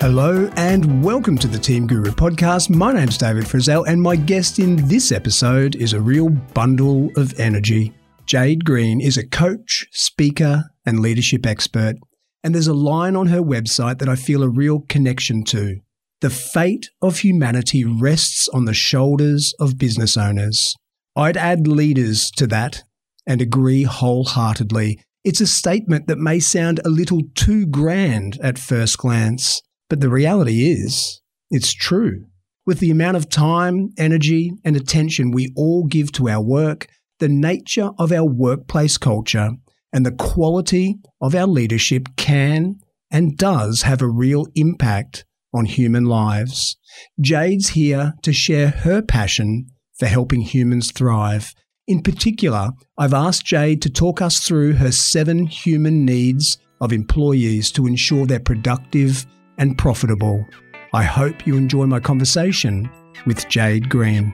Hello and welcome to the Team Guru podcast. My name's David Frizzell, and my guest in this episode is a real bundle of energy. Jade Green is a coach, speaker, and leadership expert, and there's a line on her website that I feel a real connection to. The fate of humanity rests on the shoulders of business owners. I'd add leaders to that and agree wholeheartedly. It's a statement that may sound a little too grand at first glance. But the reality is, it's true. With the amount of time, energy, and attention we all give to our work, the nature of our workplace culture, and the quality of our leadership can and does have a real impact on human lives. Jade's here to share her passion for helping humans thrive. In particular, I've asked Jade to talk us through her seven human needs of employees to ensure they're productive and profitable. I hope you enjoy my conversation with Jade Green.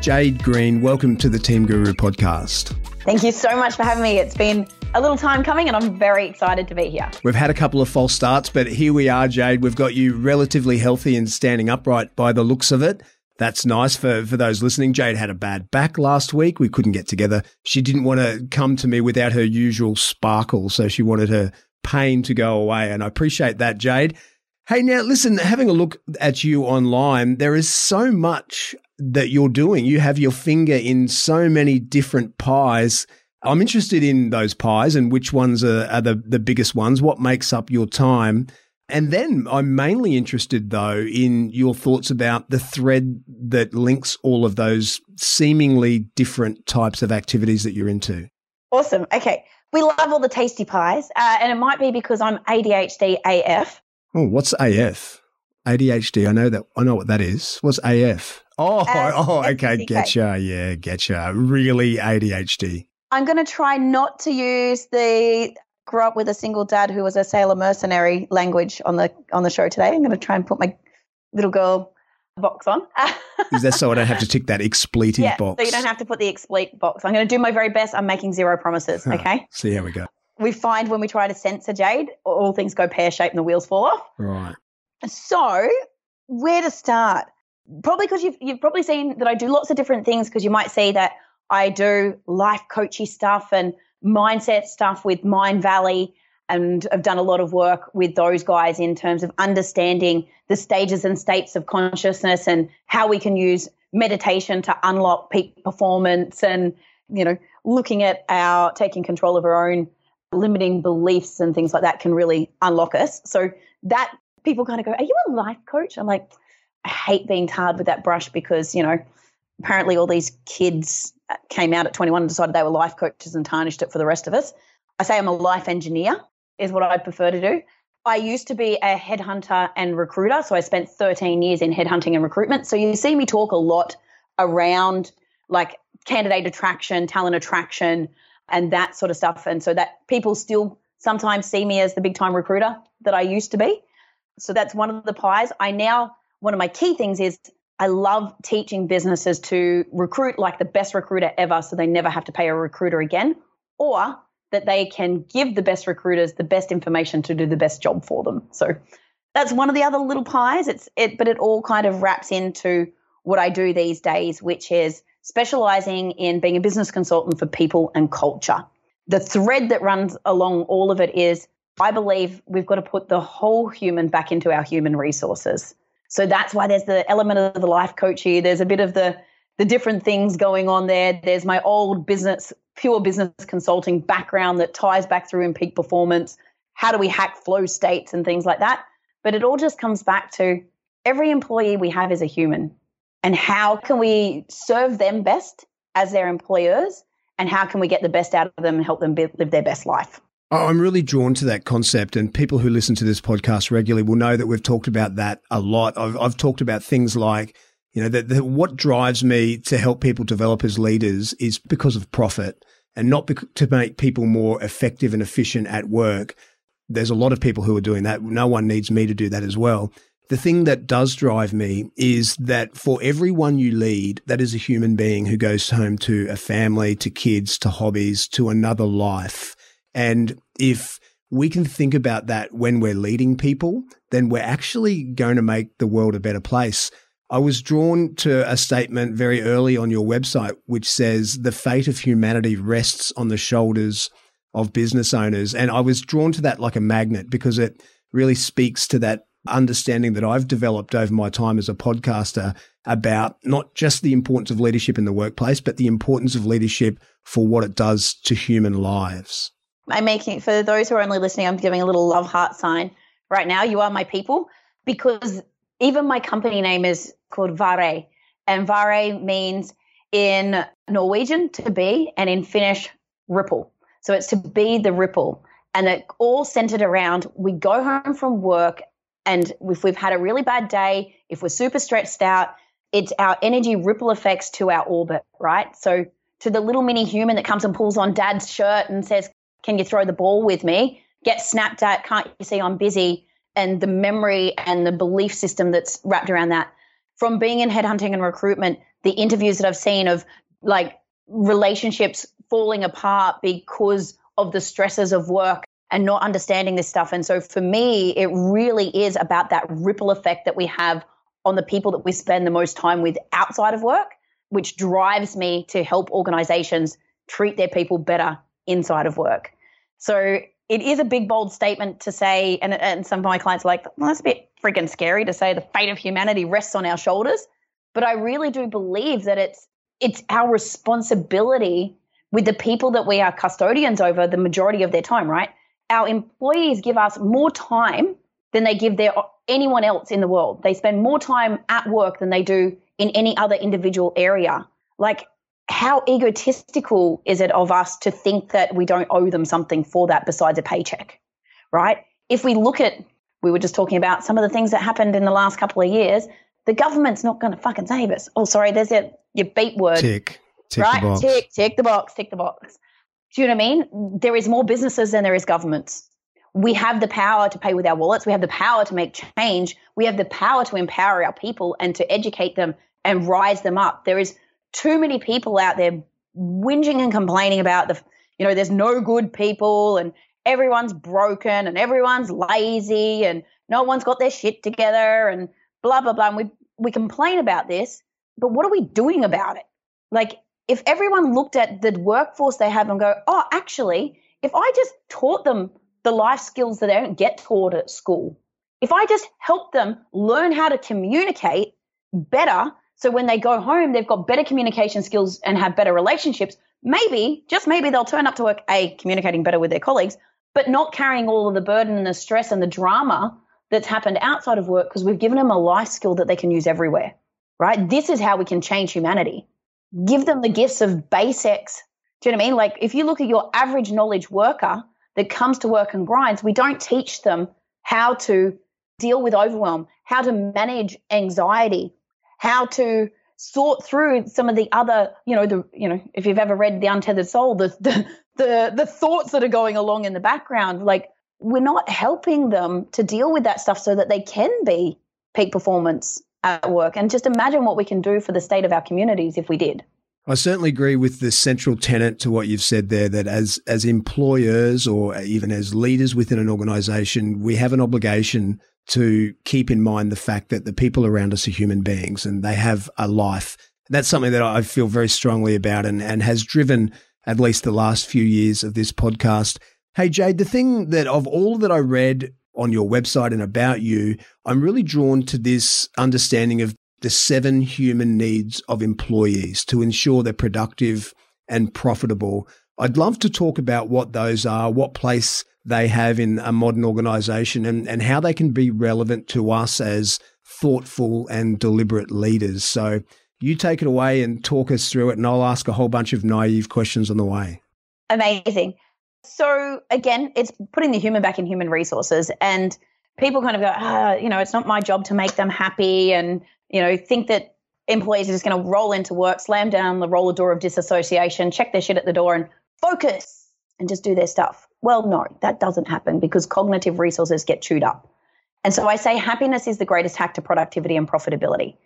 Jade Green, welcome to the Team Guru podcast. Thank you so much for having me. It's been a little time coming and I'm very excited to be here. We've had a couple of false starts, but here we are, Jade. We've got you relatively healthy and standing upright by the looks of it. That's nice for, for those listening. Jade had a bad back last week. We couldn't get together. She didn't want to come to me without her usual sparkle. So she wanted her pain to go away. And I appreciate that, Jade. Hey, now listen, having a look at you online, there is so much that you're doing. You have your finger in so many different pies. I'm interested in those pies and which ones are, are the, the biggest ones. What makes up your time? And then I'm mainly interested, though, in your thoughts about the thread that links all of those seemingly different types of activities that you're into. Awesome. Okay. We love all the tasty pies, uh, and it might be because I'm ADHD AF. Oh, what's AF? ADHD. I know that. I know what that is. What's AF? Oh, uh, oh, okay. Getcha. Yeah, getcha. Really ADHD. I'm going to try not to use the grew up with a single dad who was a sailor mercenary language on the on the show today. I'm going to try and put my little girl box on. Is that so I don't have to tick that expletive yeah, box? So you don't have to put the expletive box. I'm going to do my very best. I'm making zero promises. Okay. See how we go. We find when we try to censor Jade, all things go pear shaped and the wheels fall off. Right. So where to start? Probably because you've you've probably seen that I do lots of different things because you might see that I do life coachy stuff and mindset stuff with Mindvalley and I've done a lot of work with those guys in terms of understanding the stages and states of consciousness and how we can use meditation to unlock peak performance and you know looking at our taking control of our own limiting beliefs and things like that can really unlock us. So that people kind of go are you a life coach? I'm like i hate being tarred with that brush because you know apparently all these kids came out at 21 and decided they were life coaches and tarnished it for the rest of us. I say I'm a life engineer, is what I'd prefer to do. I used to be a headhunter and recruiter. So I spent 13 years in headhunting and recruitment. So you see me talk a lot around like candidate attraction, talent attraction, and that sort of stuff. And so that people still sometimes see me as the big time recruiter that I used to be. So that's one of the pies. I now, one of my key things is I love teaching businesses to recruit like the best recruiter ever so they never have to pay a recruiter again, or that they can give the best recruiters the best information to do the best job for them. So that's one of the other little pies. It's it, but it all kind of wraps into what I do these days, which is specializing in being a business consultant for people and culture. The thread that runs along all of it is I believe we've got to put the whole human back into our human resources. So that's why there's the element of the life coach here. There's a bit of the the different things going on there. There's my old business, pure business consulting background that ties back through in peak performance. How do we hack flow states and things like that? But it all just comes back to every employee we have is a human. And how can we serve them best as their employers? And how can we get the best out of them and help them be, live their best life? I'm really drawn to that concept, and people who listen to this podcast regularly will know that we've talked about that a lot. I've, I've talked about things like, you know, that, what drives me to help people develop as leaders is because of profit and not to make people more effective and efficient at work. There's a lot of people who are doing that. No one needs me to do that as well. the thing that does drive me is that for everyone you lead, that is a human being who goes home to a family, to kids, to hobbies, to another life. And if we can think about that when we're leading people, then we're actually going to make the world a better place. I was drawn to a statement very early on your website, which says the fate of humanity rests on the shoulders of business owners. And I was drawn to that like a magnet because it really speaks to that understanding that I've developed over my time as a podcaster about not just the importance of leadership in the workplace, but the importance of leadership for what it does to human lives. I'm making, for those who are only listening, I'm giving a little love heart sign right now. You are my people because even my company name is called Vare. And Vare means in Norwegian to be and in Finnish ripple. So it's to be the ripple. And it all centered around we go home from work and if we've had a really bad day, if we're super stretched out, it's our energy ripple effects to our orbit, right? So to the little mini human that comes and pulls on dad's shirt and says, Can you throw the ball with me? Get snapped at, can't you see I'm busy? And the memory and the belief system that's wrapped around that. From being in headhunting and recruitment, the interviews that I've seen of like relationships falling apart because of the stresses of work and not understanding this stuff. And so for me, it really is about that ripple effect that we have on the people that we spend the most time with outside of work, which drives me to help organizations treat their people better inside of work. So it is a big, bold statement to say, and, and some of my clients are like, well, that's a bit freaking scary to say the fate of humanity rests on our shoulders. But I really do believe that it's it's our responsibility with the people that we are custodians over the majority of their time, right? our employees give us more time than they give their anyone else in the world. They spend more time at work than they do in any other individual area. Like how egotistical is it of us to think that we don't owe them something for that besides a paycheck? Right? If we look at we were just talking about some of the things that happened in the last couple of years, the government's not going to fucking save us. Oh, sorry, there's a your beat word. Tick. Tick right? Tick, tick the box, tick the box. Do you know what I mean? There is more businesses than there is governments. We have the power to pay with our wallets. We have the power to make change. We have the power to empower our people and to educate them and rise them up. There is too many people out there whinging and complaining about the, you know, there's no good people and everyone's broken and everyone's lazy and no one's got their shit together and blah blah blah. And we we complain about this, but what are we doing about it? Like if everyone looked at the workforce they have and go, oh, actually, if I just taught them the life skills that they don't get taught at school, if I just help them learn how to communicate better, so when they go home, they've got better communication skills and have better relationships, maybe, just maybe, they'll turn up to work, A, communicating better with their colleagues, but not carrying all of the burden and the stress and the drama that's happened outside of work because we've given them a life skill that they can use everywhere, right? This is how we can change humanity give them the gifts of basics. Do you know what I mean? Like if you look at your average knowledge worker that comes to work and grinds, we don't teach them how to deal with overwhelm, how to manage anxiety, how to sort through some of the other, you know, the you know, if you've ever read The Untethered Soul, the the the, the thoughts that are going along in the background, like we're not helping them to deal with that stuff so that they can be peak performance at work. And just imagine what we can do for the state of our communities if we did. I certainly agree with the central tenet to what you've said there that as as employers or even as leaders within an organization, we have an obligation to keep in mind the fact that the people around us are human beings and they have a life. That's something that I feel very strongly about and, and has driven at least the last few years of this podcast. Hey Jade, the thing that of all that I read on your website and about you, I'm really drawn to this understanding of the seven human needs of employees to ensure they're productive and profitable. I'd love to talk about what those are, what place they have in a modern organization, and, and how they can be relevant to us as thoughtful and deliberate leaders. So you take it away and talk us through it, and I'll ask a whole bunch of naive questions on the way. Amazing. So again, it's putting the human back in human resources and people kind of go, ah, you know, it's not my job to make them happy and, you know, think that employees are just going to roll into work, slam down the roller door of disassociation, check their shit at the door and focus and just do their stuff. Well, no, that doesn't happen because cognitive resources get chewed up. And so I say happiness is the greatest hack to productivity and profitability.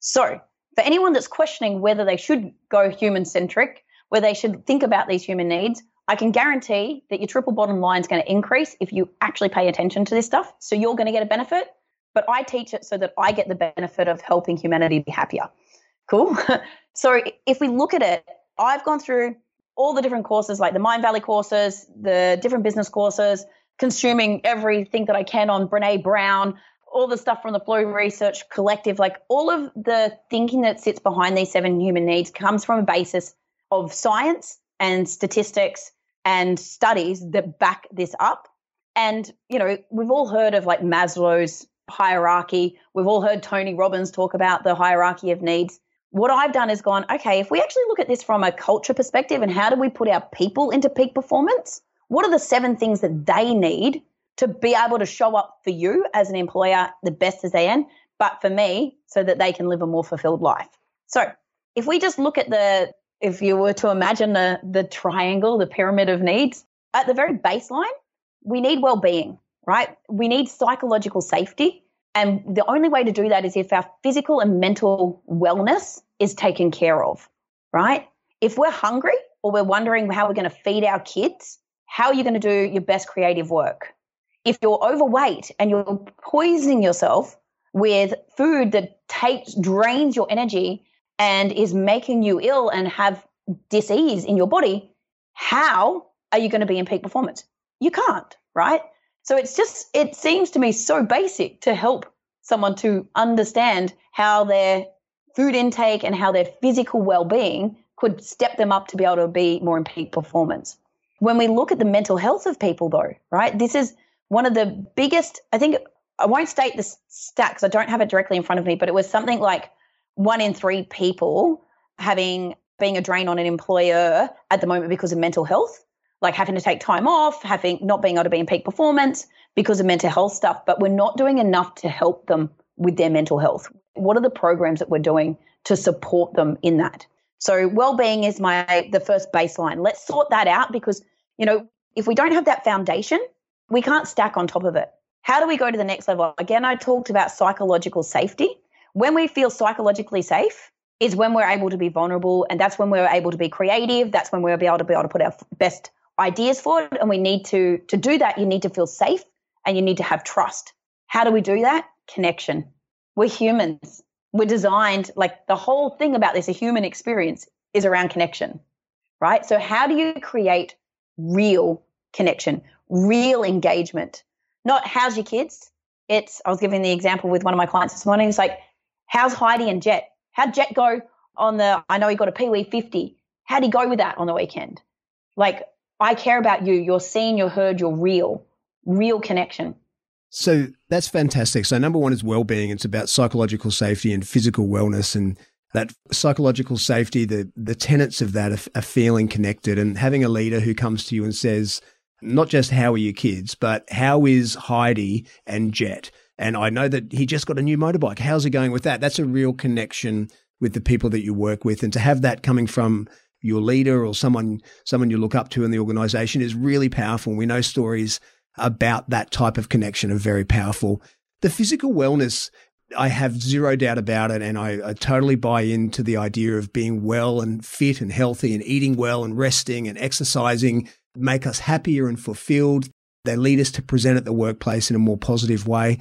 So, for anyone that's questioning whether they should go human centric, where they should think about these human needs, I can guarantee that your triple bottom line is going to increase if you actually pay attention to this stuff. So you're going to get a benefit, but I teach it so that I get the benefit of helping humanity be happier. Cool. so if we look at it, I've gone through all the different courses, like the Mindvalley courses, the different business courses, consuming everything that I can on Brene Brown, all the stuff from the Flow Research Collective, like all of the thinking that sits behind these seven human needs comes from a basis of science and statistics and studies that back this up. And, you know, we've all heard of like Maslow's hierarchy. We've all heard Tony Robbins talk about the hierarchy of needs. What I've done is gone, okay, if we actually look at this from a culture perspective and how do we put our people into peak performance? What are the seven things that they need to be able to show up for you as an employer the best as they can, but for me, so that they can live a more fulfilled life. So if we just look at the, if you were to imagine the, the triangle, the pyramid of needs, at the very baseline, we need well being, right? We need psychological safety. And the only way to do that is if our physical and mental wellness is taken care of, right? If we're hungry or we're wondering how we're going to feed our kids, how are you going to do your best creative work? if you're overweight and you're poisoning yourself with food that takes drains your energy and is making you ill and have disease in your body, how are you going to be in peak performance? You can't, right? So it's just it seems to me so basic to help someone to understand how their food intake and how their physical well-being could step them up to be able to be more in peak performance. When we look at the mental health of people though, right? This is one of the biggest, I think, I won't state the stat because I don't have it directly in front of me, but it was something like one in three people having being a drain on an employer at the moment because of mental health, like having to take time off, having not being able to be in peak performance because of mental health stuff. But we're not doing enough to help them with their mental health. What are the programs that we're doing to support them in that? So well-being is my the first baseline. Let's sort that out because you know if we don't have that foundation, we can't stack on top of it. How do we go to the next level? Again, I talked about psychological safety. When we feel psychologically safe, is when we're able to be vulnerable, and that's when we're able to be creative. That's when we'll be able to be able to put our best ideas forward. And we need to to do that. You need to feel safe, and you need to have trust. How do we do that? Connection. We're humans. We're designed like the whole thing about this, a human experience, is around connection, right? So how do you create real connection? real engagement. Not how's your kids? It's I was giving the example with one of my clients this morning. It's like, how's Heidi and Jet? How'd Jet go on the I know he got a Pee Wee 50. How'd he go with that on the weekend? Like, I care about you. You're seen, you're heard, you're real. Real connection. So that's fantastic. So number one is well-being. It's about psychological safety and physical wellness and that psychological safety, the the tenets of that are, are feeling connected and having a leader who comes to you and says, not just how are your kids, but how is Heidi and Jet? And I know that he just got a new motorbike. How's he going with that? That's a real connection with the people that you work with. And to have that coming from your leader or someone someone you look up to in the organization is really powerful. We know stories about that type of connection are very powerful. The physical wellness, I have zero doubt about it. And I, I, totally buy into the idea of being well and fit and healthy and eating well and resting and exercising make us happier and fulfilled. They lead us to present at the workplace in a more positive way.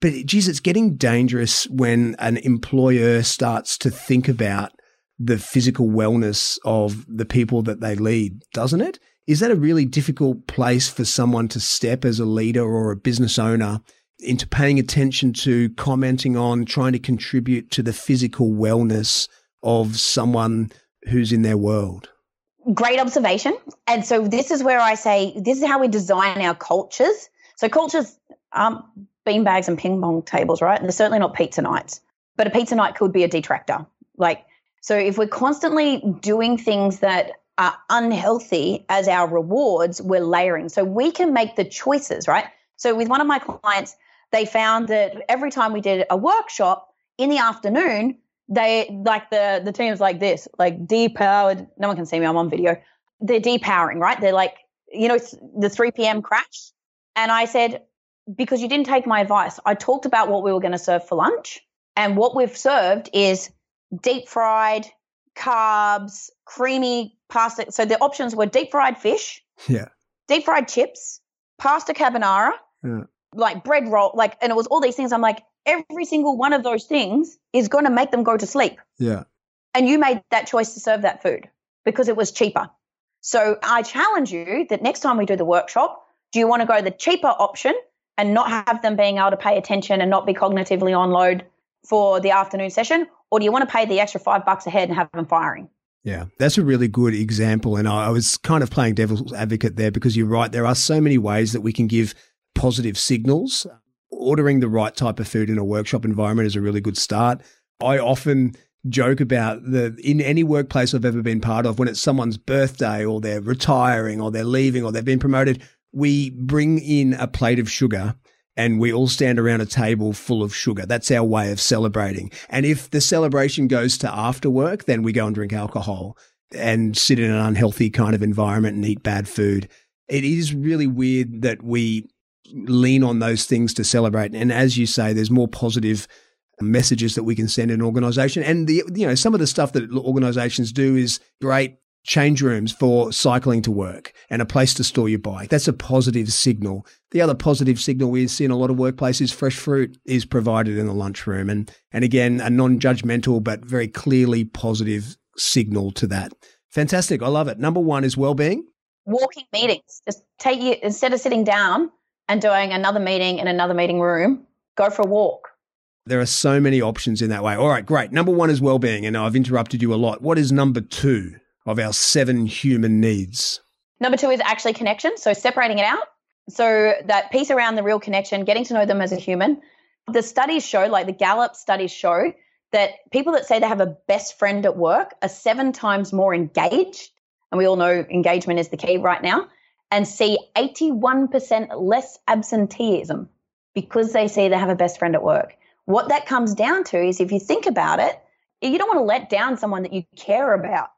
But geez, it's getting dangerous when an employer starts to think about the physical wellness of the people that they lead, doesn't it? Is that a really difficult place for someone to step as a leader or a business owner into paying attention to commenting on, trying to contribute to the physical wellness of someone who's in their world? great observation. And so this is where I say this is how we design our cultures. So cultures aren't beanbags and ping pong tables, right? And they're certainly not pizza nights. But a pizza night could be a detractor. Like so if we're constantly doing things that are unhealthy as our rewards, we're layering. So we can make the choices, right? So with one of my clients, they found that every time we did a workshop in the afternoon, they like the the team's like this, like depowered. No one can see me. I'm on video. They're depowering, right? They're like, you know, the 3 p.m. crash. And I said, because you didn't take my advice. I talked about what we were going to serve for lunch, and what we've served is deep fried, carbs, creamy pasta. So the options were deep fried fish, Yeah. deep fried chips, pasta carbonara, Yeah. like bread roll, like, and it was all these things. I'm like, every single one of those things is going to make them go to sleep. Yeah. And you made that choice to serve that food because it was cheaper. So I challenge you that next time we do the workshop, do you want to go the cheaper option and not have them being able to pay attention and not be cognitively on load for the afternoon session? Or do you want to pay the extra five bucks ahead and have them firing? Yeah, that's a really good example. And I was kind of playing devil's advocate there because you're right. There are so many ways that we can give positive signals. Ordering the right type of food in a workshop environment is a really good start. I often joke about the in any workplace I've ever been part of when it's someone's birthday or they're retiring or they're leaving or they've been promoted, we bring in a plate of sugar and we all stand around a table full of sugar. That's our way of celebrating. And if the celebration goes to after work, then we go and drink alcohol and sit in an unhealthy kind of environment and eat bad food. It is really weird that we lean on those things to celebrate. And as you say, there's more positive messages that we can send an organization. And the you know, some of the stuff that organizations do is great change rooms for cycling to work and a place to store your bike. That's a positive signal. The other positive signal we see in a lot of workplaces, fresh fruit is provided in the lunchroom. And, and again, a non-judgmental, but very clearly positive signal to that. Fantastic. I love it. Number one is well-being. Walking meetings. Just take you, instead of sitting down and doing another meeting in another meeting room, go for a walk. There are so many options in that way. All right, great. Number one is well-being. And I've interrupted you a lot. What is number two? Of our seven human needs. Number two is actually connection. So separating it out. So that piece around the real connection, getting to know them as a human. The studies show, like the Gallup studies show, that people that say they have a best friend at work are seven times more engaged. And we all know engagement is the key right now. And see 81% less absenteeism because they say they have a best friend at work. What that comes down to is if you think about it, you don't want to let down someone that you care about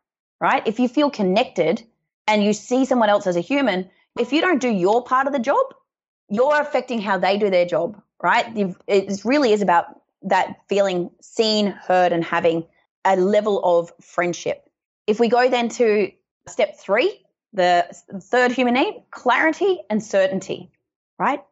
right? If you feel connected and you see someone else as a human, if you don't do your part of the job, you're affecting how they do their job, right? It really is about that feeling seen, heard, and having a level of friendship. If we go then to step three, the third human need, clarity and certainty, right?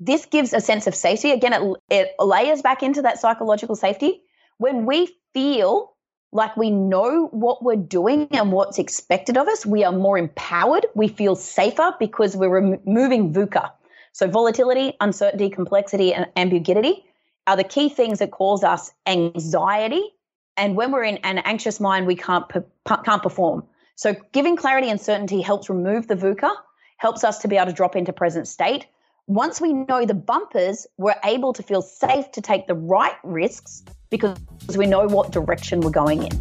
This gives a sense of safety. Again, it, it layers back into that psychological safety. When we feel like we know what we're doing and what's expected of us. We are more empowered. We feel safer because we're removing VUCA. So, volatility, uncertainty, complexity, and ambiguity are the key things that cause us anxiety. And when we're in an anxious mind, we can't, can't perform. So, giving clarity and certainty helps remove the VUCA, helps us to be able to drop into present state. Once we know the bumpers, we're able to feel safe to take the right risks because we know what direction we're going in.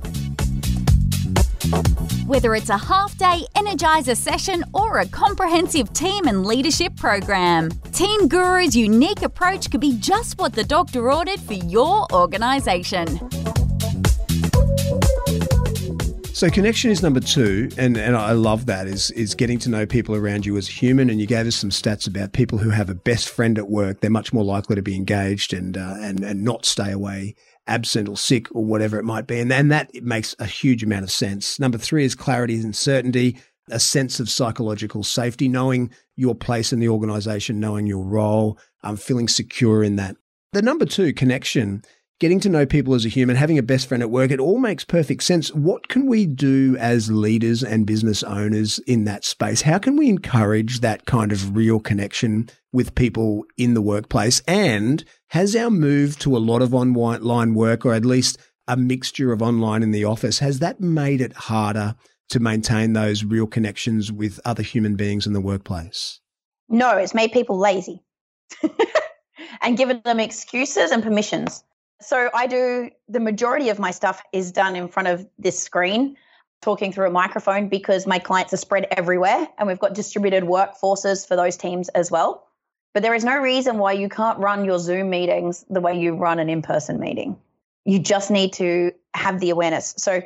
Whether it's a half day Energizer session or a comprehensive team and leadership program, Team Guru's unique approach could be just what the doctor ordered for your organisation. So connection is number two, and, and I love that is is getting to know people around you as human. And you gave us some stats about people who have a best friend at work; they're much more likely to be engaged and uh, and and not stay away absent or sick or whatever it might be. And, then that makes a huge amount of sense. Number three is clarity and certainty, a sense of psychological safety, knowing your place in the organization, knowing your role, um, feeling secure in that. The number two, connection, getting to know people as a human, having a best friend at work, it all makes perfect sense. What can we do as leaders and business owners in that space? How can we encourage that kind of real connection with people in the workplace? And has our move to a lot of online work, or at least a mixture of online in the office, has that made it harder to maintain those real connections with other human beings in the workplace? No, it's made people lazy and given them excuses and permissions. So I do the majority of my stuff is done in front of this screen, talking through a microphone because my clients are spread everywhere and we've got distributed workforces for those teams as well. But there is no reason why you can't run your Zoom meetings the way you run an in person meeting. You just need to have the awareness. So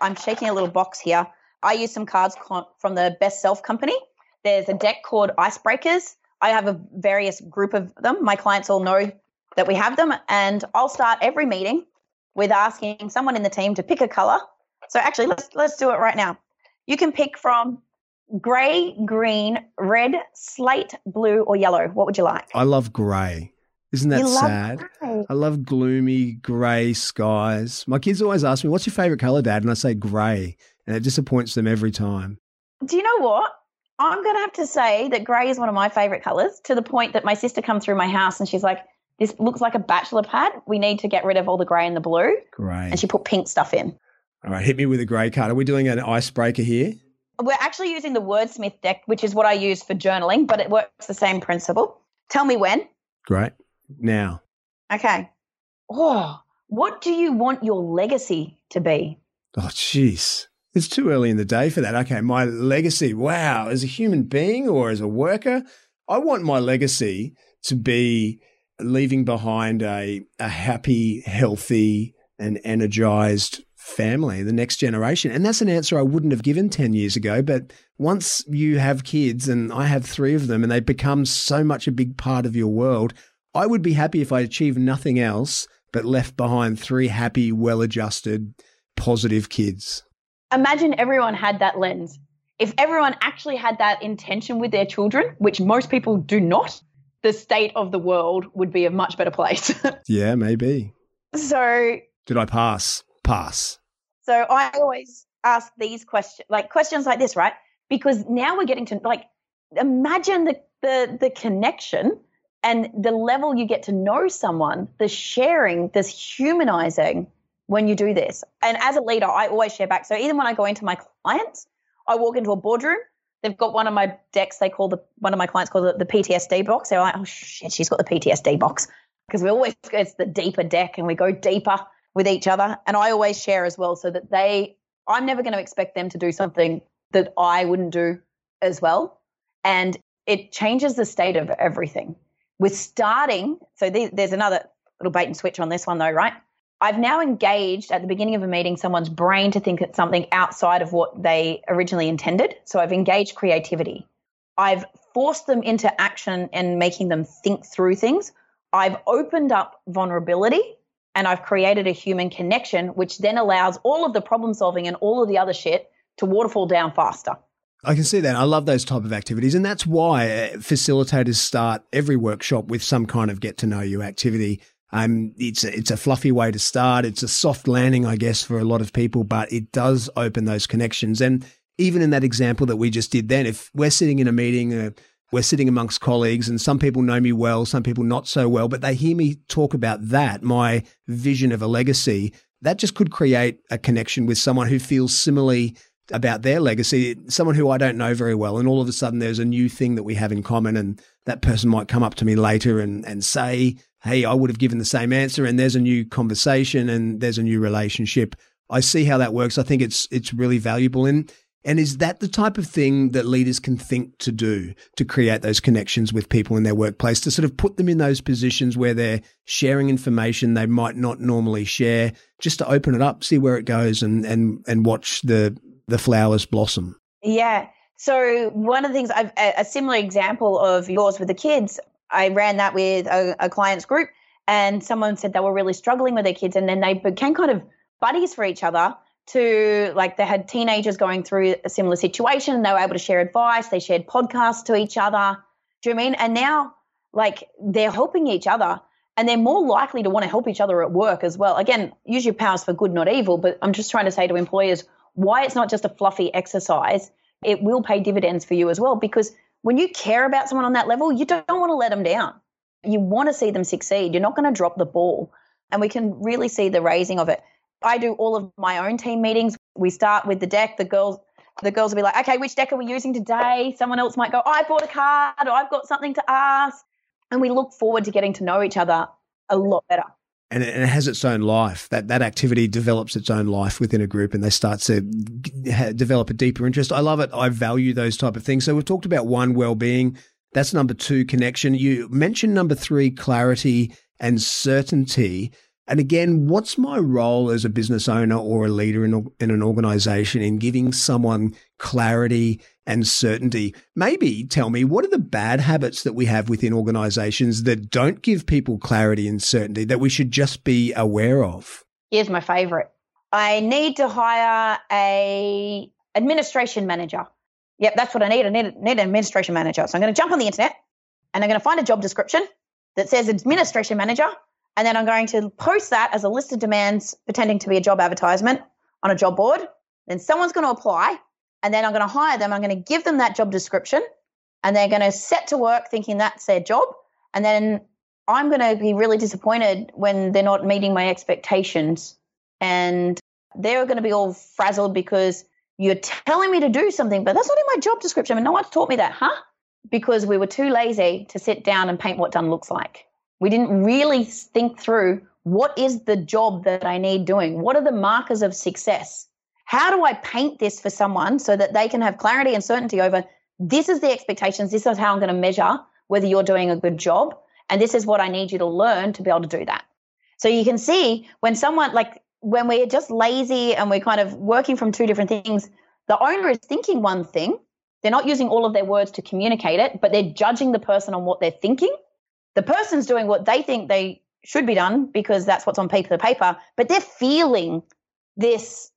I'm shaking a little box here. I use some cards from the Best Self Company. There's a deck called Icebreakers. I have a various group of them. My clients all know that we have them, and I'll start every meeting with asking someone in the team to pick a color. So actually, let's let's do it right now. You can pick from gray, green, red, slate, blue, or yellow. What would you like? I love grey. Isn't that You sad? grey. I love gloomy grey skies. My kids always ask me, "What's your favorite color, Dad?" And I say grey, and it disappoints them every time. Do you know what? I'm going to have to say that grey is one of my favorite colors to the point that my sister comes through my house and she's like, this looks like a bachelor pad. We need to get rid of all the grey and the blue. Grey. And she put pink stuff in. All right, hit me with a grey card. Are we doing an icebreaker here? We're actually using the Wordsmith deck, which is what I use for journaling, but it works the same principle. Tell me when. Great. Now, Okay. Oh, what do you want your legacy to be? oh, jeez. It's too early in the day for that. Okay, my legacy. Wow. As a human being or as a worker, I want my legacy to be leaving behind a, a happy, healthy, and energized family, the next generation. And that's an answer I wouldn't have given 10 years ago. But once you have kids, and I have three of them, and they become so much a big part of your world, I would be happy if I achieved nothing else but left behind three happy, well adjusted, positive kids. Imagine everyone had that lens. If everyone actually had that intention with their children, which most people do not, the state of the world would be a much better place. Yeah, maybe. so, Did I pass? Pass. so I always ask these questions, like questions like this, right? Because now we're getting to like imagine the the the connection and the level you get to know someone, the sharing, this humanizing when you do this. And as a leader, I always share back. So even when I go into my clients, I walk into a boardroom. They've got one of my decks. They call the one of my clients calls it the PTSD box. They're like, oh shit, she's got the PTSD box because we always it's the deeper deck and we go deeper with each other. And I always share as well so that they, I'm never going to expect them to do something that I wouldn't do as well. And it changes the state of everything. We're starting, so the- there's another little bait and switch on this one though, right? I've now engaged at the beginning of a meeting someone's brain to think it's something outside of what they originally intended. So I've engaged creativity. I've forced them into action and making them think through things. I've opened up vulnerability and I've created a human connection, which then allows all of the problem solving and all of the other shit to waterfall down faster. I can see that. I love those type of activities, and that's why facilitators start every workshop with some kind of get to know you activity. Um, it's a, it's a fluffy way to start. It's a soft landing, I guess, for a lot of people, but it does open those connections. And even in that example that we just did, then if we're sitting in a meeting, uh, we're sitting amongst colleagues, and some people know me well, some people not so well, but they hear me talk about that, my vision of a legacy. That just could create a connection with someone who feels similarly about their legacy, someone who I don't know very well. And all of a sudden there's a new thing that we have in common. And that person might come up to me later and, and say, Hey, I would have given the same answer. And there's a new conversation and there's a new relationship. I see how that works. I think it's, it's really valuable. And, and is that the type of thing that leaders can think to do to create those connections with people in their workplace, to sort of put them in those positions where they're sharing information they might not normally share, just to open it up, see where it goes and, and, and watch the, the flowers blossom. Yeah. So one of the things I've a similar example of yours with the kids. I ran that with a, a client's group, and someone said they were really struggling with their kids, and then they became kind of buddies for each other. To like they had teenagers going through a similar situation, and they were able to share advice. They shared podcasts to each other. Do you mean? And now, like they're helping each other, and they're more likely to want to help each other at work as well. Again, use your powers for good, not evil. But I'm just trying to say to employers why it's not just a fluffy exercise. It will pay dividends for you as well because when you care about someone on that level, you don't want to let them down. You want to see them succeed. You're not going to drop the ball. And we can really see the raising of it. I do all of my own team meetings. We start with the deck. The girls the girls will be like, okay, which deck are we using today? Someone else might go, oh, I bought a card or I've got something to ask. And we look forward to getting to know each other a lot better. And it, has its own life. That that activity develops its own life within a group, and they start to develop a deeper interest. I love it. I value those type of things. So we've talked about one well-being. That's number two, connection. You mentioned number three, clarity and certainty. And again, what's my role as a business owner or a leader in, in an organization in giving someone clarity and certainty. Maybe tell me what are the bad habits that we have within organizations that don't give people clarity and certainty that we should just be aware of? Here's my favorite. I need to hire a administration manager. Yep, that's what I need. I need, need an administration manager. So I'm going to jump on the internet and I'm going to find a job description that says administration manager. And then I'm going to post that as a list of demands pretending to be a job advertisement on a job board. Then someone's going to apply and then I'm going to hire them. I'm going to give them that job description and they're going to set to work thinking that's their job. And then I'm going to be really disappointed when they're not meeting my expectations. And they're going to be all frazzled because you're telling me to do something, but that's not in my job description. And no one's taught me that, huh? Because we were too lazy to sit down and paint what done looks like. We didn't really think through what is the job that I need doing? What are the markers of success? How do I paint this for someone so that they can have clarity and certainty over this is the expectations, this is how I'm going to measure whether you're doing a good job, and this is what I need you to learn to be able to do that. So you can see when someone like when we're just lazy and we're kind of working from two different things, the owner is thinking one thing. They're not using all of their words to communicate it, but they're judging the person on what they're thinking. The person's doing what they think they should be done because that's what's on paper to paper, but they're feeling this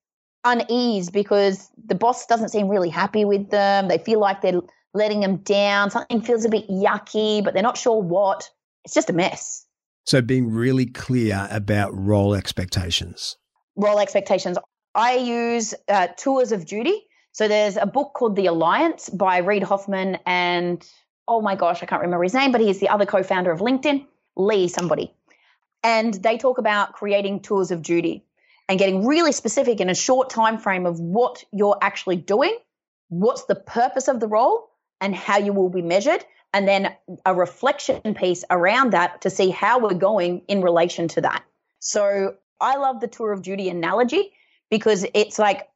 unease because the boss doesn't seem really happy with them. They feel like they're letting them down. Something feels a bit yucky, but they're not sure what. It's just a mess. So, being really clear about role expectations. Role expectations. I use uh, tours of duty. So, there's a book called The Alliance by Reid Hoffman and, oh my gosh, I can't remember his name, but he's the other co founder of LinkedIn, Lee, somebody. And they talk about creating tours of duty and getting really specific in a short time frame of what you're actually doing, what's the purpose of the role, and how you will be measured, and then a reflection piece around that to see how we're going in relation to that. So I love the tour of duty analogy because it's like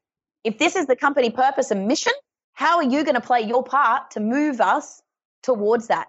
if this is the company purpose and mission, how are you going to play your part to move us towards that?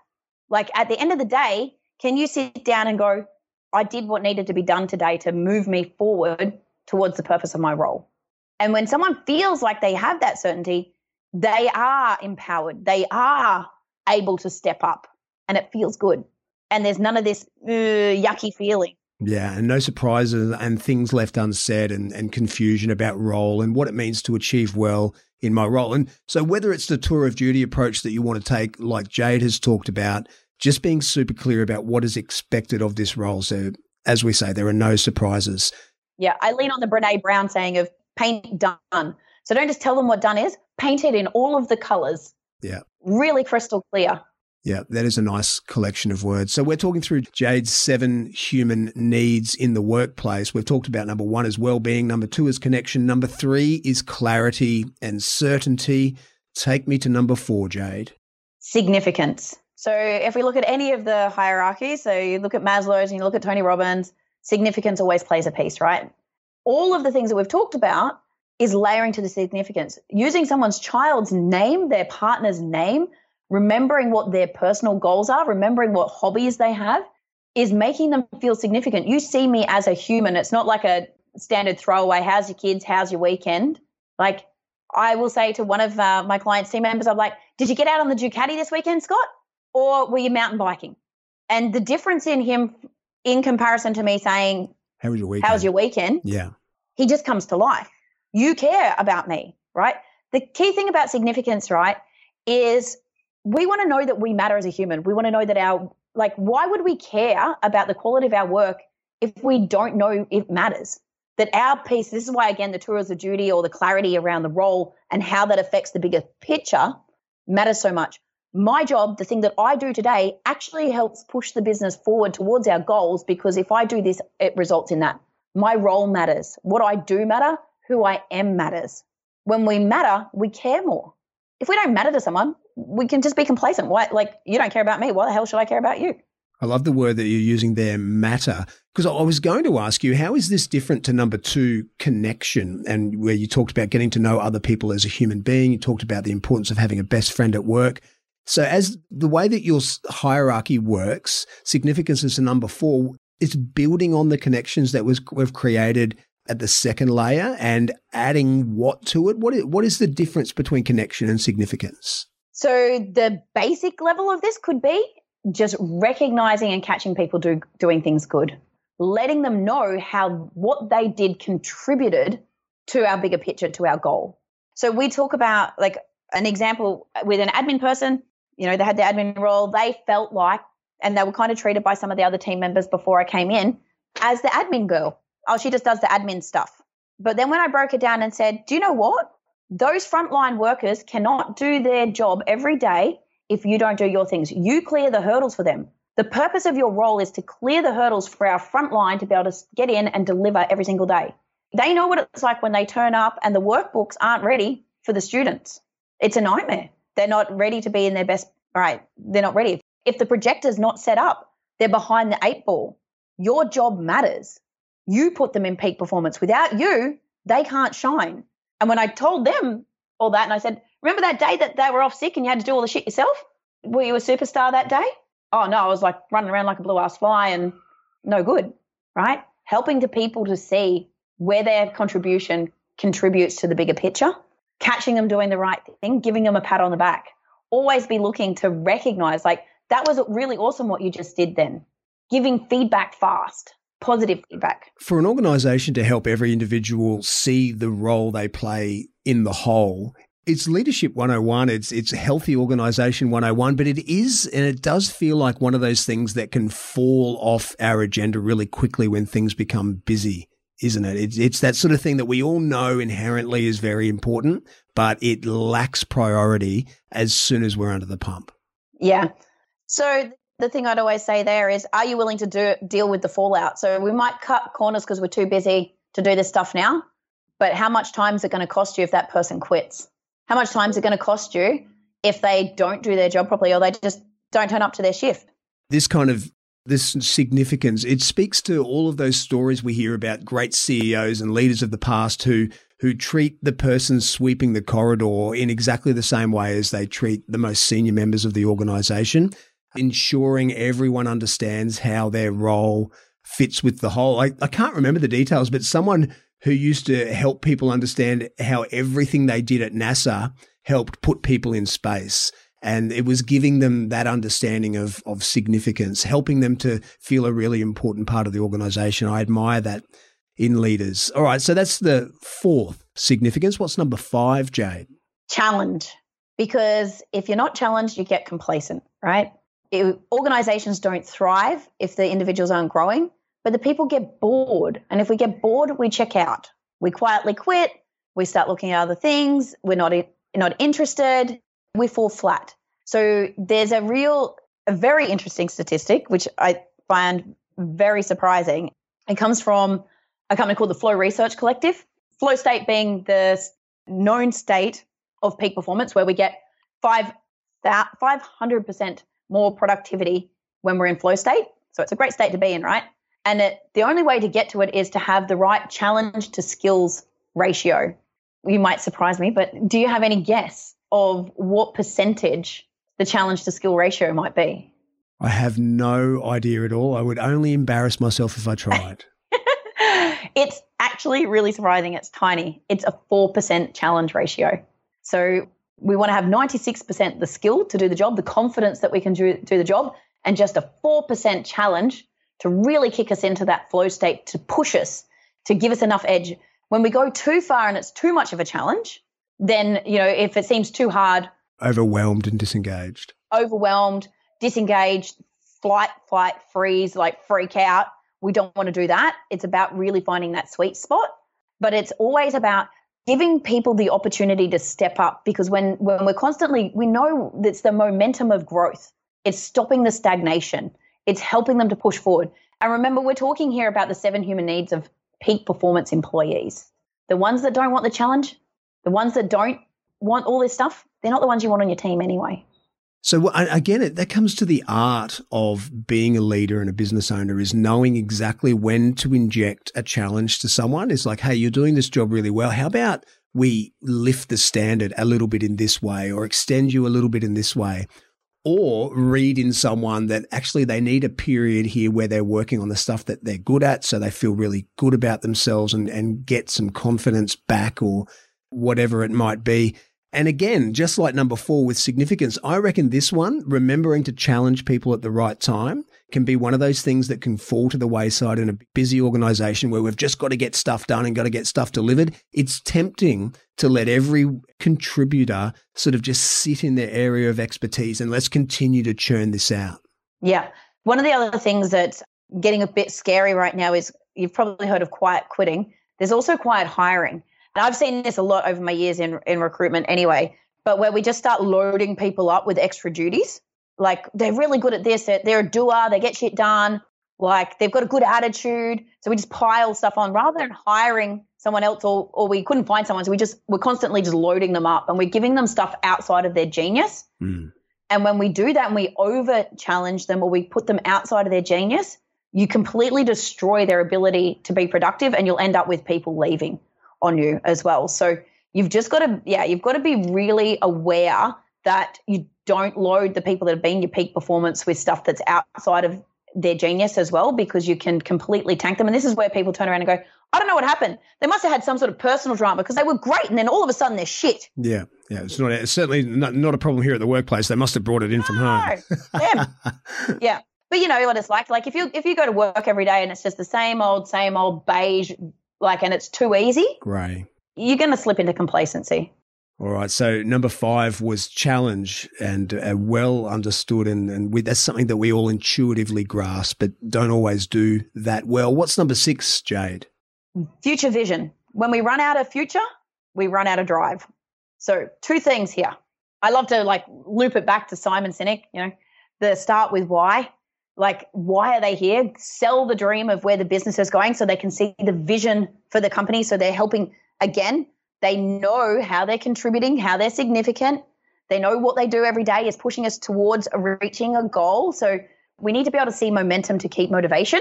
Like at the end of the day, can you sit down and go, I did what needed to be done today to move me forward towards the purpose of my role. And when someone feels like they have that certainty, they are empowered. They are able to step up and it feels good. And there's none of this uh, yucky feeling. Yeah, and no surprises and things left unsaid and, and confusion about role and what it means to achieve well in my role. And so, whether it's the tour of duty approach that you want to take, like Jade has talked about, just being super clear about what is expected of this role. So, as we say, there are no surprises. Yeah, I lean on the Brene Brown saying of paint done. So don't just tell them what done is, paint it in all of the colors. Yeah. Really crystal clear. Yeah, that is a nice collection of words. So we're talking through Jade's seven human needs in the workplace. We've talked about number one is well-being, number two is connection, number three is clarity and certainty. Take me to number four, Jade. Significance. So if we look at any of the hierarchies, so you look at Maslow's and you look at Tony Robbins, significance always plays a piece, right? All of the things that we've talked about is layering to the significance. Using someone's child's name, their partner's name, remembering what their personal goals are, remembering what hobbies they have, is making them feel significant. You see me as a human. It's not like a standard throwaway, how's your kids, how's your weekend? Like, I will say to one of uh, my clients' team members, I'm like, did you get out on the Ducati this weekend, Scott? Or were you mountain biking? And the difference in him in comparison to me saying, How was your weekend? How was your weekend? Yeah. He just comes to life. You care about me, right? The key thing about significance, right, is we want to know that we matter as a human. We want to know that our, like, why would we care about the quality of our work if we don't know it matters? That our piece, this is why, again, the tours of duty or the clarity around the role and how that affects the bigger picture matters so much my job, the thing that I do today, actually helps push the business forward towards our goals because if I do this, it results in that. My role matters. What I do matter. Who I am matters. When we matter, we care more. If we don't matter to someone, we can just be complacent. Why, like, you don't care about me. Why the hell should I care about you? I love the word that you're using there, matter, because I was going to ask you, how is this different to number two, connection, and where you talked about getting to know other people as a human being? You talked about the importance of having a best friend at work. So, as the way that your hierarchy works, significance is a number four. It's building on the connections that was, we've created at the second layer and adding what to it? What is, what is the difference between connection and significance? So the basic level of this could be just recognizing and catching people do, doing things good, letting them know how what they did contributed to our bigger picture, to our goal. So we talk about like an example with an admin person, you know, they had the admin role, they felt like, and they were kind of treated by some of the other team members before I came in as the admin girl. Oh, she just does the admin stuff. But then when I broke it down and said, do you know what? Those frontline workers cannot do their job every day if you don't do your things. You clear the hurdles for them. The purpose of your role is to clear the hurdles for our frontline to be able to get in and deliver every single day. They know what it's like when they turn up and the workbooks aren't ready for the students. It's a nightmare. They're not ready to be in their best, right? They're not ready. If the projector's not set up, they're behind the eight ball. Your job matters. You put them in peak performance. Without you, they can't shine. And when I told them all that, and I said, Remember that day that they were off sick and you had to do all the shit yourself? Were you a superstar that day? Oh, no, I was like running around like a blue ass fly and no good, right? Helping the people to see where their contribution contributes to the bigger picture, catching them doing the right thing, giving them a pat on the back. Always be looking to recognize, like, that was really awesome what you just did then. Giving feedback fast, positive feedback. For an organization to help every individual see the role they play in the whole, it's leadership 101 it's it's healthy organization 101 but it is and it does feel like one of those things that can fall off our agenda really quickly when things become busy isn't it? It's, it's that sort of thing that we all know inherently is very important but it lacks priority as soon as we're under the pump. Yeah. So the thing I'd always say there is are you willing to do deal with the fallout? So we might cut corners because we're too busy to do this stuff now but how much time is it going to cost you if that person quits? How much time is it going to cost you if they don't do their job properly or they just don't turn up to their shift? This kind of this significance it speaks to all of those stories we hear about great CEOs and leaders of the past who who treat the person sweeping the corridor in exactly the same way as they treat the most senior members of the organization, ensuring everyone understands how their role fits with the whole. I, I can't remember the details, but someone who used to help people understand how everything they did at NASA helped put people in space. And it was giving them that understanding of, of significance, helping them to feel a really important part of the organization. I admire that in leaders. All right. So that's the fourth significance. What's number five, Jade? Challenge. Because if you're not challenged, you get complacent, right? It, organizations don't thrive if the individuals aren't growing. But the people get bored. And if we get bored, we check out. We quietly quit. We start looking at other things. We're not, not interested. We fall flat. So there's a real, a very interesting statistic, which I find very surprising. It comes from a company called the Flow Research Collective. Flow state being the known state of peak performance where we get five, 500% more productivity when we're in flow state. So it's a great state to be in, right? And it, the only way to get to it is to have the right challenge to skills ratio. You might surprise me, but do you have any guess of what percentage the challenge to skill ratio might be? I have no idea at all. I would only embarrass myself if I tried. it's actually really surprising. It's tiny. It's a 4% challenge ratio. So we want to have 96% the skill to do the job, the confidence that we can do, do the job, and just a 4% challenge to really kick us into that flow state, to push us, to give us enough edge. When we go too far and it's too much of a challenge, then, you know, if it seems too hard, overwhelmed and disengaged, overwhelmed, disengaged, flight, flight, freeze, like freak out. We don't want to do that. It's about really finding that sweet spot, but it's always about giving people the opportunity to step up because when when we're constantly we know it's the momentum of growth. It's stopping the stagnation. It's helping them to push forward. And remember, we're talking here about the seven human needs of peak performance employees. The ones that don't want the challenge, the ones that don't want all this stuff, they're not the ones you want on your team anyway. So again, that comes to the art of being a leader and a business owner is knowing exactly when to inject a challenge to someone. It's like, hey, you're doing this job really well. How about we lift the standard a little bit in this way or extend you a little bit in this way? or read in someone that actually they need a period here where they're working on the stuff that they're good at. So they feel really good about themselves and, and get some confidence back or whatever it might be. And again, just like number four with significance, I reckon this one, remembering to challenge people at the right time, can be one of those things that can fall to the wayside in a busy organization where we've just got to get stuff done and got to get stuff delivered. It's tempting to let every contributor sort of just sit in their area of expertise and let's continue to churn this out. Yeah. One of the other things that's getting a bit scary right now is you've probably heard of quiet quitting. There's also quiet hiring. And I've seen this a lot over my years in, in recruitment anyway, but where we just start loading people up with extra duties. Like they're really good at this, they're, they're a doer, they get shit done, like they've got a good attitude. So we just pile stuff on rather than hiring someone else or, or we couldn't find someone. So we just, we're constantly just loading them up and we're giving them stuff outside of their genius. Mm. And when we do that and we over challenge them or we put them outside of their genius, you completely destroy their ability to be productive and you'll end up with people leaving on you as well. So you've just got to, yeah, you've got to be really aware that you don't load the people that have been your peak performance with stuff that's outside of their genius as well, because you can completely tank them. And this is where people turn around and go, I don't know what happened. They must have had some sort of personal drama because they were great, and then all of a sudden they're shit. Yeah, yeah. It's not it's certainly not, not a problem here at the workplace. They must have brought it in no, from home. yeah, yeah. But you know what it's like. Like if you if you go to work every day and it's just the same old, same old beige like, and it's too easy, grey, you're going to slip into complacency. All right. So number five was challenge and uh, well understood, and and we, that's something that we all intuitively grasp, but don't always do that well. What's number six, Jade? Future vision. When we run out of future, we run out of drive. So two things here. I love to like loop it back to Simon Sinek. You know, the start with why like why are they here? Sell the dream of where the business is going so they can see the vision for the company. So they're helping again they know how they're contributing how they're significant. They know what they do every day is pushing us towards reaching a goal. So we need to be able to see momentum to keep motivation.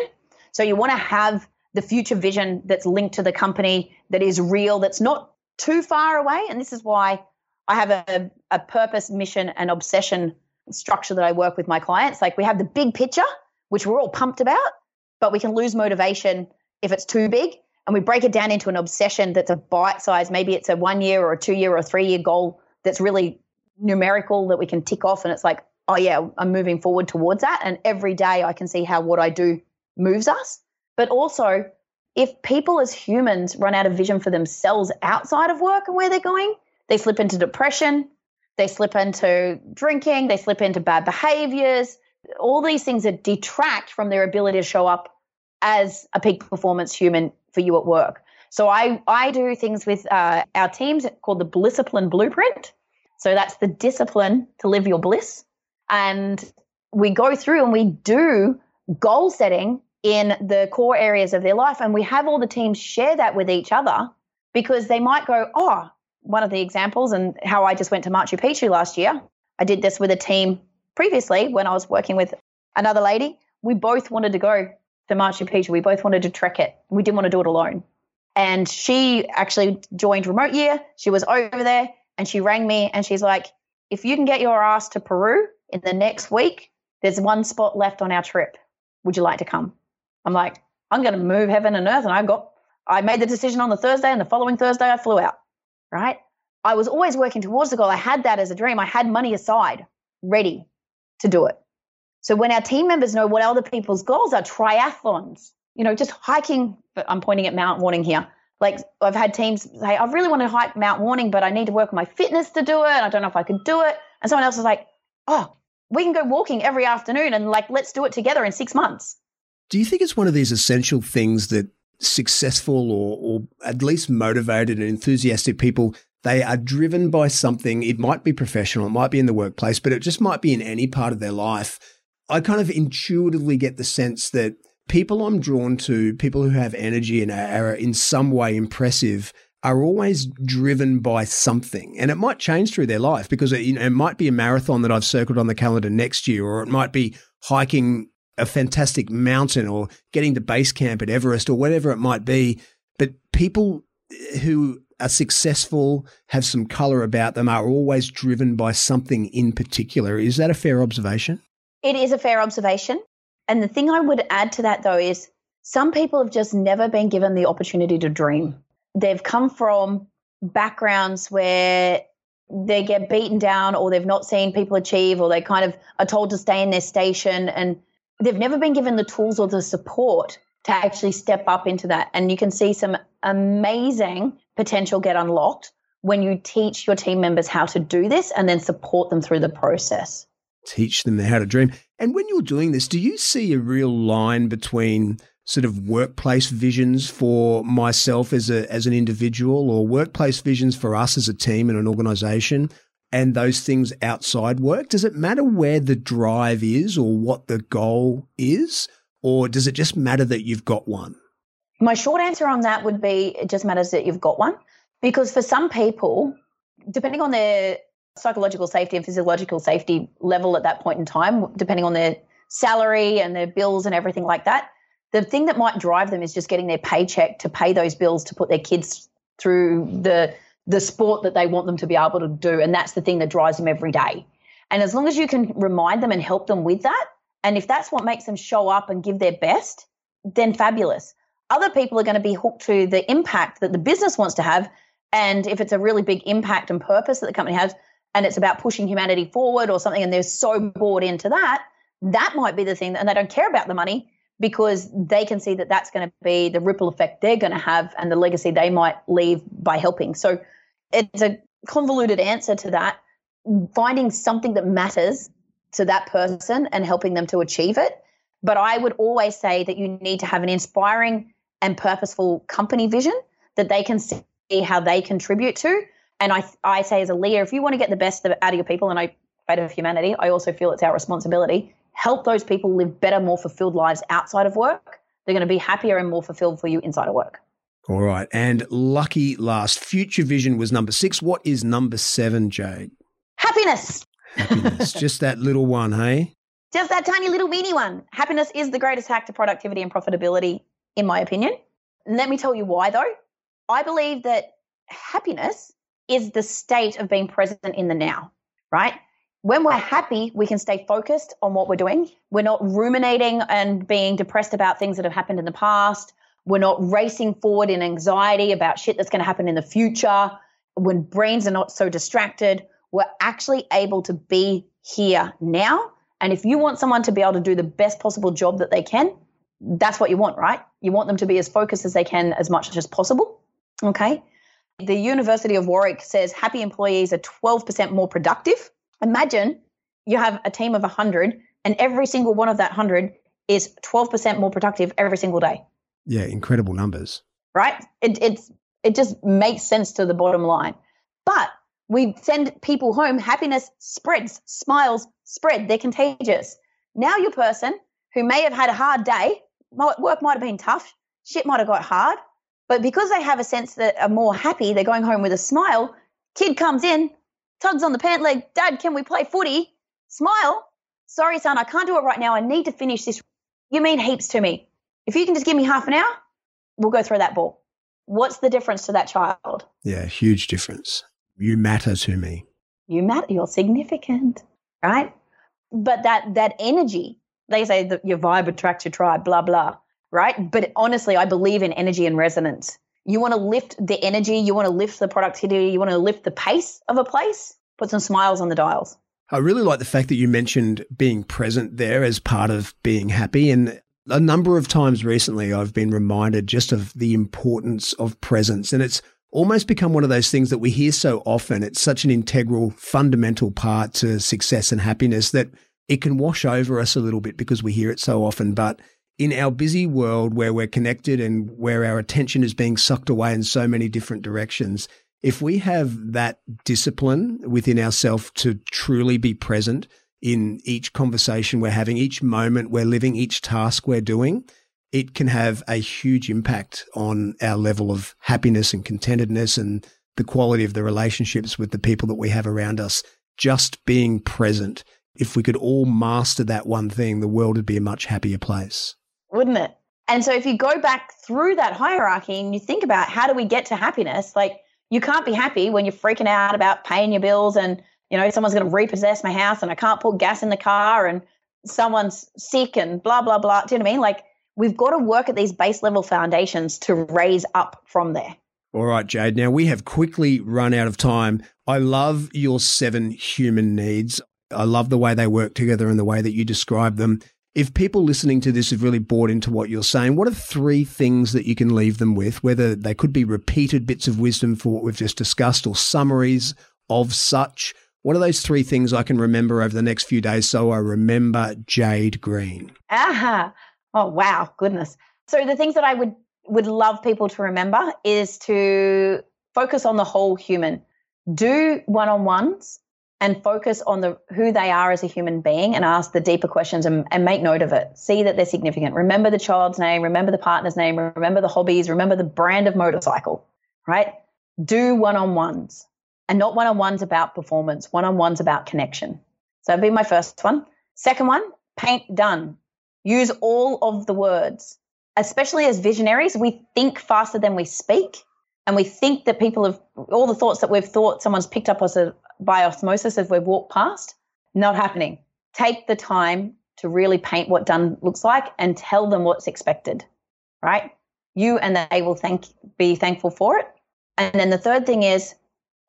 So you want to have the future vision that's linked to the company that is real that's not too far away. And this is why i have a, a purpose mission and obsession structure that I work with my clients. Like we have the big picture, which we're all pumped about, but we can lose motivation if it's too big. And we break it down into an obsession that's a bite size. Maybe it's a one year or a two year or three year goal that's really numerical that we can tick off. And it's like, oh, yeah, I'm moving forward towards that. And every day I can see how what I do moves us. But also, if people as humans run out of vision for themselves outside of work and where they're going, they slip into depression, they slip into drinking, they slip into bad behaviors, all these things that detract from their ability to show up as a peak performance human for you at work. So I, I do things with uh, our teams called the Blisscipline Blueprint. So that's the discipline to live your bliss. And we go through and we do goal setting in the core areas of their life. And we have all the teams share that with each other because they might go, oh, one of the examples and how I just went to Machu Picchu last year. I did this with a team previously when I was working with another lady. We both wanted to go to Machu Picchu. We both wanted to trek it. We didn't want to do it alone. And she actually joined remote year. She was over there and she rang me and she's like, if you can get your ass to Peru in the next week, there's one spot left on our trip. Would you like to come? I'm like, I'm going to move heaven and earth. And I got, I made the decision on the Thursday and the following Thursday I flew out right? I was always working towards the goal. I had that as a dream. I had money aside, ready to do it. So when our team members know what other people's goals are, triathlons, you know, just hiking, I'm pointing at Mount Warning here. Like I've had teams say, I really want to hike Mount Warning, but I need to work on my fitness to do it. I don't know if I could do it. And someone else is like, oh, we can go walking every afternoon and like, let's do it together in six months. Do you think it's one of these essential things that successful or, or at least motivated and enthusiastic people they are driven by something. It might be professional, it might be in the workplace, but it just might be in any part of their life. I kind of intuitively get the sense that people I'm drawn to, people who have energy and are in some way impressive, are always driven by something. And it might change through their life because it, you know, it might be a marathon that I've circled on the calendar next year, or it might be hiking a fantastic mountain or getting to base camp at Everest or whatever it might be. But people who are successful, have some color about them, are always driven by something in particular. Is that a fair observation? It is a fair observation. And the thing I would add to that, though, is some people have just never been given the opportunity to dream. They've come from backgrounds where they get beaten down or they've not seen people achieve or they kind of are told to stay in their station and they've never been given the tools or the support to actually step up into that. And you can see some amazing potential get unlocked when you teach your team members how to do this and then support them through the process. Teach them how to dream. And when you're doing this, do you see a real line between sort of workplace visions for myself as a as an individual or workplace visions for us as a team and an organization and those things outside work? Does it matter where the drive is or what the goal is? Or does it just matter that you've got one? My short answer on that would be it just matters that you've got one. Because for some people, depending on their psychological safety and physiological safety level at that point in time, depending on their salary and their bills and everything like that, the thing that might drive them is just getting their paycheck to pay those bills to put their kids through the the sport that they want them to be able to do and that's the thing that drives them every day and as long as you can remind them and help them with that and if that's what makes them show up and give their best, then fabulous. Other people are going to be hooked to the impact that the business wants to have. And if it's a really big impact and purpose that the company has, and it's about pushing humanity forward or something, and they're so bought into that, that might be the thing. And they don't care about the money because they can see that that's going to be the ripple effect they're going to have and the legacy they might leave by helping. So it's a convoluted answer to that. Finding something that matters to that person and helping them to achieve it. But I would always say that you need to have an inspiring and purposeful company vision that they can see how they contribute to. And I, I say as a leader, if you want to get the best out of your people, and I fate of humanity, I also feel it's our responsibility. Help those people live better, more fulfilled lives outside of work. They're going to be happier and more fulfilled for you inside of work. All right. And lucky last, future vision was number six. What is number seven, Jade? Happiness. Happiness. Just that little one, hey? Just that tiny little weeny one. Happiness is the greatest hack to productivity and profitability, in my opinion. let me tell you why, though. I believe that happiness is the state of being present in the now, right? When we're happy, we can stay focused on what we're doing. We're not ruminating and being depressed about things that have happened in the past. We're not racing forward in anxiety about shit that's going to happen in the future. When brains are not so distracted, we're actually able to be here now. And if you want someone to be able to do the best possible job that they can, that's what you want, right? You want them to be as focused as they can as much as possible. Okay. The University of Warwick says happy employees are 12% more productive. Imagine you have a team of 100 and every single one of that 100 is 12% more productive every single day. Yeah, incredible numbers. Right? It, it's, it just makes sense to the bottom line. But we send people home. Happiness spreads, smiles spread. They're contagious. Now, your person who may have had a hard day, work might have been tough, shit might have got hard, but because they have a sense that are more happy, they're going home with a smile. Kid comes in, tugs on the pant leg, Dad, can we play footy? Smile. Sorry, son, I can't do it right now. I need to finish this. You mean heaps to me. If you can just give me half an hour, we'll go throw that ball. What's the difference to that child? Yeah, huge difference you matter to me. You matter. You're significant, right? But that that energy, they say that your vibe attracts your tribe, blah blah, right? But honestly, I believe in energy and resonance. You want to lift the energy, you want to lift the productivity, you want to lift the pace of a place. Put some smiles on the dials. I really like the fact that you mentioned being present there as part of being happy. And a number of times recently, I've been reminded just of the importance of presence. And it's almost become one of those things that we hear so often. It's such an integral, fundamental part to success and happiness that it can wash over us a little bit because we hear it so often. But in our busy world where we're connected and where our attention is being sucked away in so many different directions, if we have that discipline within ourselves to truly be present in each conversation we're having, each moment we're living, each task we're doing, it can have a huge impact on our level of happiness and contentedness and the quality of the relationships with the people that we have around us. Just being present. If we could all master that one thing, the world would be a much happier place. Wouldn't it? And so if you go back through that hierarchy and you think about how do we get to happiness, like You can't be happy when you're freaking out about paying your bills and, you know, someone's going to repossess my house and I can't put gas in the car and someone's sick and blah, blah, blah. Do you know what I mean? Like, we've got to work at these base level foundations to raise up from there. All right, Jade. Now we have quickly run out of time. I love your seven human needs. I love the way they work together and the way that you describe them. If people listening to this have really bought into what you're saying, what are three things that you can leave them with? Whether they could be repeated bits of wisdom for what we've just discussed or summaries of such. What are those three things I can remember over the next few days so I remember Jade Green? Aha. Oh, wow. Goodness. So, the things that I would, would love people to remember is to focus on the whole human. Do one on ones and focus on the who they are as a human being and ask the deeper questions and, and make note of it. See that they're significant. Remember the child's name, remember the partner's name, remember the hobbies, remember the brand of motorcycle, right? Do one on ones and not one on ones about performance, one on ones about connection. So that'd be my first one. Second one, paint done. Use all of the words. Especially as visionaries, we think faster than we speak. And we think that people have all the thoughts that we've thought someone's picked up as a, uh, by osmosis as we've walked past, not happening. Take the time to really paint what done looks like and tell them what's expected, right? You and they will thank be thankful for it. And then the third thing is,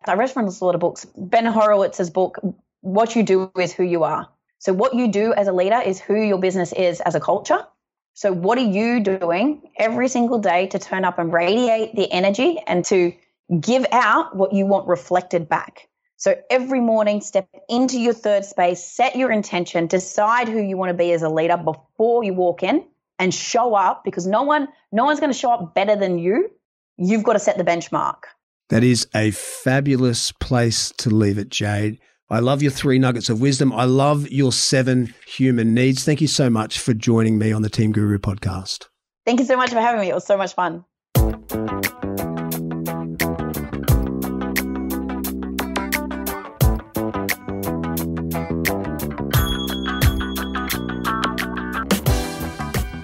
I from a lot of books. Ben Horowitz's book, "What You Do Is Who You Are." So what you do as a leader is who your business is as a culture. So what are you doing every single day to turn up and radiate the energy and to give out what you want reflected back? So every morning, step into your third space, set your intention, decide who you want to be as a leader before you walk in and show up because no one no one's going to show up better than you. You've got to set the benchmark. That is a fabulous place to leave it, Jade. I love your three nuggets of wisdom. I love your seven human needs. Thank you so much for joining me on the Team Guru podcast. Thank you so much for having me. It was so much fun.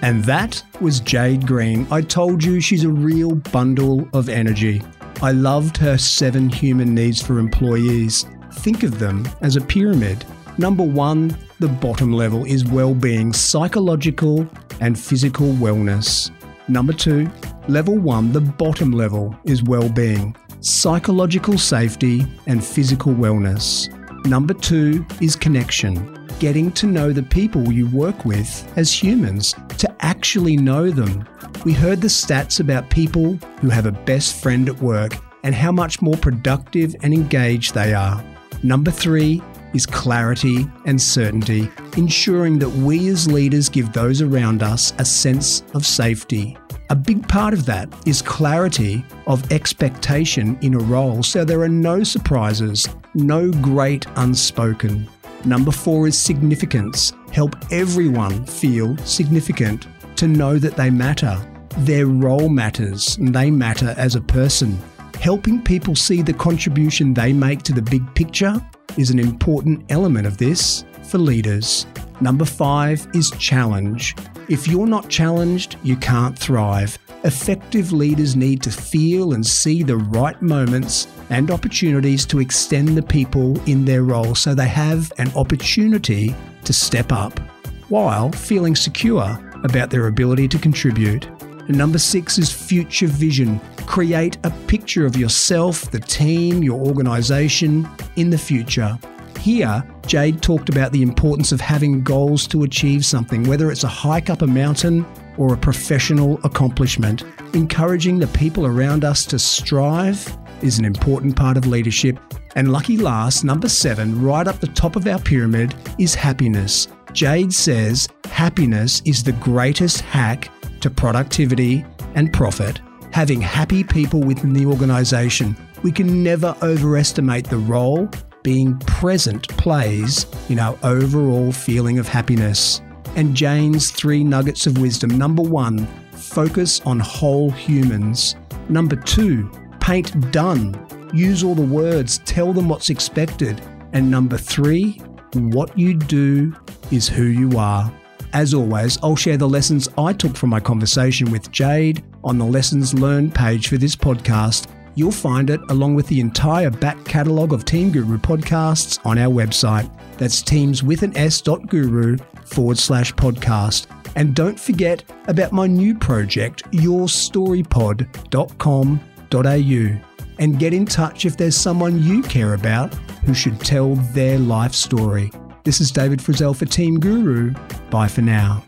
And that was Jade Green. I told you she's a real bundle of energy. I loved her seven human needs for employees. Think of them as a pyramid. Number one, the bottom level is well being, psychological and physical wellness. Number two, level one, the bottom level is well being, psychological safety and physical wellness. Number two is connection getting to know the people you work with as humans, to actually know them. We heard the stats about people who have a best friend at work and how much more productive and engaged they are. Number three is clarity and certainty, ensuring that we as leaders give those around us a sense of safety. A big part of that is clarity of expectation in a role so there are no surprises, no great unspoken. Number four is significance. Help everyone feel significant, to know that they matter. Their role matters, and they matter as a person. Helping people see the contribution they make to the big picture is an important element of this for leaders. Number five is challenge. If you're not challenged, you can't thrive. Effective leaders need to feel and see the right moments and opportunities to extend the people in their role so they have an opportunity to step up while feeling secure about their ability to contribute. And number six is future vision. Create a picture of yourself, the team, your organization in the future. Here, Jade talked about the importance of having goals to achieve something, whether it's a hike up a mountain or a professional accomplishment. Encouraging the people around us to strive is an important part of leadership. And lucky last, number seven, right up the top of our pyramid, is happiness. Jade says happiness is the greatest hack to productivity and profit. Having happy people within the organization, we can never overestimate the role being present plays in our overall feeling of happiness and Jade's three nuggets of wisdom. Number one, focus on whole humans. Number two, paint done. Use all the words, tell them what's expected. And number three, what you do is who you are. As always, I'll share the lessons I took from my conversation with Jade on the Lessons Learned page for this podcast You'll find it along with the entire back catalogue of Team Guru podcasts on our website. That's teams with an S dot guru forward slash podcast. And don't forget about my new project, yourstorypod.com.au. And get in touch if there's someone you care about who should tell their life story. This is David Frizzell for Team Guru. Bye for now.